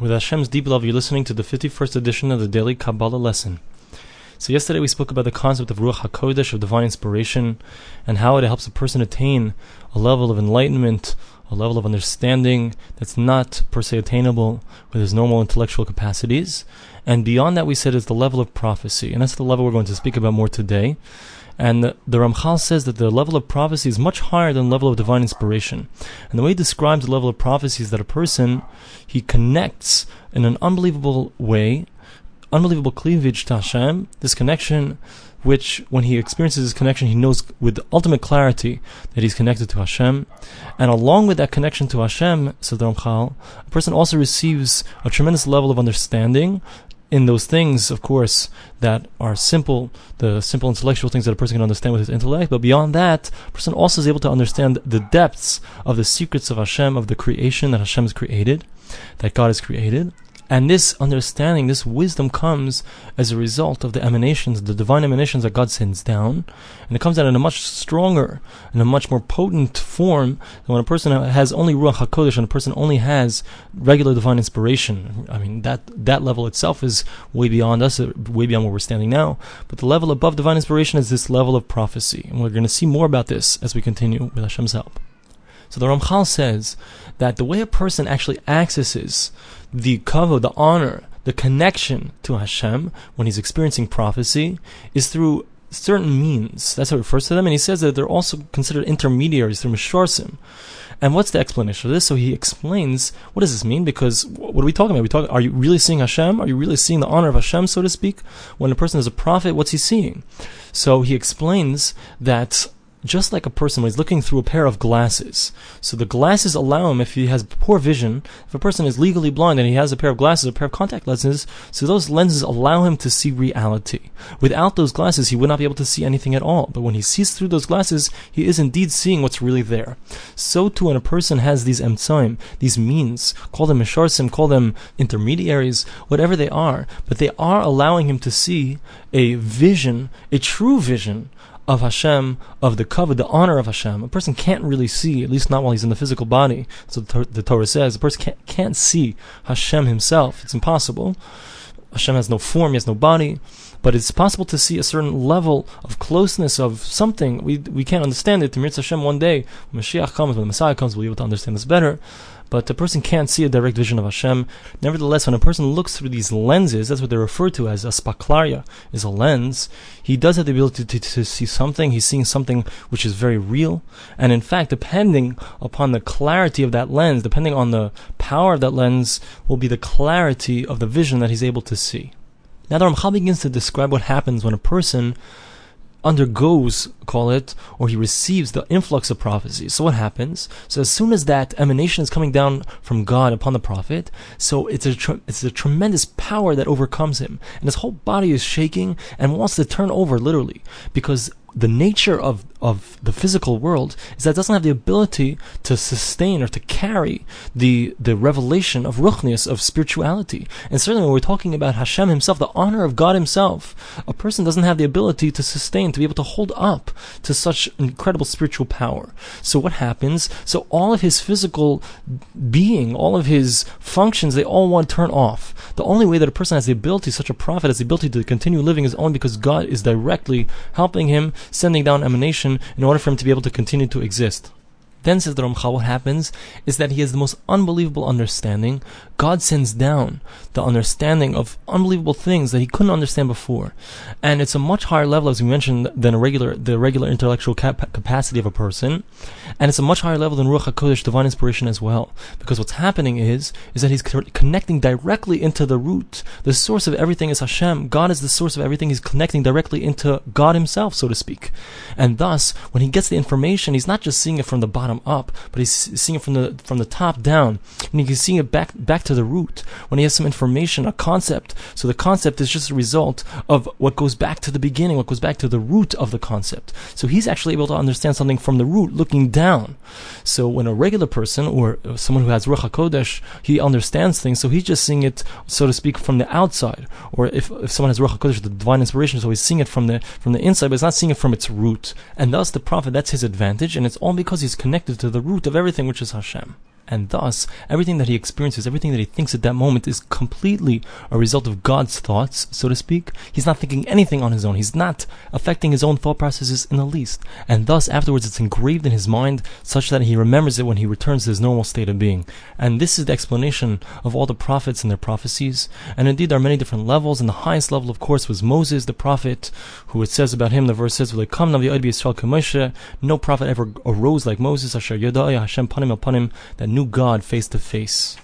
With Hashem's deep love, you're listening to the 51st edition of the Daily Kabbalah Lesson. So, yesterday we spoke about the concept of Ruach HaKodesh, of divine inspiration, and how it helps a person attain a level of enlightenment, a level of understanding that's not per se attainable with his normal intellectual capacities. And beyond that, we said is the level of prophecy. And that's the level we're going to speak about more today. And the, Ramchal says that the level of prophecy is much higher than the level of divine inspiration. And the way he describes the level of prophecy is that a person, he connects in an unbelievable way, unbelievable cleavage to Hashem, this connection which when he experiences this connection, he knows with ultimate clarity that he's connected to Hashem. And along with that connection to Hashem, says the Ramchal, a person also receives a tremendous level of understanding in those things, of course, that are simple, the simple intellectual things that a person can understand with his intellect, but beyond that, a person also is able to understand the depths of the secrets of Hashem, of the creation that Hashem has created, that God has created. And this understanding, this wisdom comes as a result of the emanations, the divine emanations that God sends down. And it comes out in a much stronger, and a much more potent form than when a person has only Ruach HaKodesh and a person only has regular divine inspiration. I mean, that, that level itself is way beyond us, way beyond where we're standing now. But the level above divine inspiration is this level of prophecy. And we're going to see more about this as we continue with Hashem's help. So the Ramchal says that the way a person actually accesses the kavod, the honor, the connection to Hashem when he's experiencing prophecy is through certain means. That's how he refers to them. And he says that they're also considered intermediaries through Mishorsim. And what's the explanation of this? So he explains what does this mean? Because what are we talking about? We talk. Are you really seeing Hashem? Are you really seeing the honor of Hashem, so to speak? When a person is a prophet, what's he seeing? So he explains that just like a person when he's looking through a pair of glasses. So the glasses allow him, if he has poor vision, if a person is legally blind and he has a pair of glasses, a pair of contact lenses, so those lenses allow him to see reality. Without those glasses, he would not be able to see anything at all. But when he sees through those glasses, he is indeed seeing what's really there. So too, when a person has these emtsaim, these means, call them misharsim, call them intermediaries, whatever they are, but they are allowing him to see a vision, a true vision of Hashem, of the kavod, the honor of Hashem. A person can't really see, at least not while he's in the physical body. So the, Torah says, a person can't, can't see Hashem himself. It's impossible. Hashem has no form, he has no body, but it's possible to see a certain level of closeness of something. We we can't understand it. Mirz Hashem, one day, when Mashiach comes, when the Messiah comes, we'll be able to understand this better but a person can't see a direct vision of Hashem. Nevertheless, when a person looks through these lenses, that's what they refer to as a spaklaria, is a lens, he does have the ability to, to, to, see something. He's seeing something which is very real. And in fact, depending upon the clarity of that lens, depending on the power of that lens, will be the clarity of the vision that he's able to see. Now the Ramchal begins to describe what happens when a person undergoes, call it, or he receives the influx of prophecy. So what happens? So as soon as that emanation is coming down from God upon the prophet, so it's a tr- it's a tremendous power that overcomes him, and his whole body is shaking and wants to turn over literally because the nature of, of the physical world is that it doesn't have the ability to sustain or to carry the, the revelation of ruchnius, of spirituality. And certainly when we're talking about Hashem himself, the honor of God himself, a person doesn't have the ability to sustain, to be able to hold up to such incredible spiritual power. So what happens? So all of his physical being, all of his functions, they all want to turn off. The only way that a person has the ability, such a prophet has the ability to continue living is only because God is directly helping him sending down emanation in order for him to be able to continue to exist. Then says the Ramchal, what happens is that he has the most unbelievable understanding. God sends down the understanding of unbelievable things that he couldn't understand before, and it's a much higher level, as we mentioned, than a regular the regular intellectual cap- capacity of a person, and it's a much higher level than Ruach Hakodesh, divine inspiration as well. Because what's happening is is that he's connecting directly into the root, the source of everything is Hashem. God is the source of everything. He's connecting directly into God Himself, so to speak, and thus when he gets the information, he's not just seeing it from the bottom up, but he's seeing it from the from the top down, and you can see it back back to the root when he has some information, a concept. So the concept is just a result of what goes back to the beginning, what goes back to the root of the concept. So he's actually able to understand something from the root, looking down. So when a regular person or someone who has Ruach Hakodesh, he understands things, so he's just seeing it, so to speak, from the outside. Or if, if someone has Ruach Hakodesh, the divine inspiration, so he's seeing it from the from the inside, but he's not seeing it from its root. And thus the prophet, that's his advantage, and it's all because he's connected to the root of everything, which is Hashem. And thus everything that he experiences, everything that he thinks at that moment is completely a result of God's thoughts, so to speak. He's not thinking anything on his own. He's not affecting his own thought processes in the least. And thus, afterwards, it's engraved in his mind such that he remembers it when he returns to his normal state of being. And this is the explanation of all the prophets and their prophecies. And indeed, there are many different levels. And the highest level, of course, was Moses, the prophet, who it says about him, the verse says, No prophet ever arose like Moses, Hashem panim that God face to face.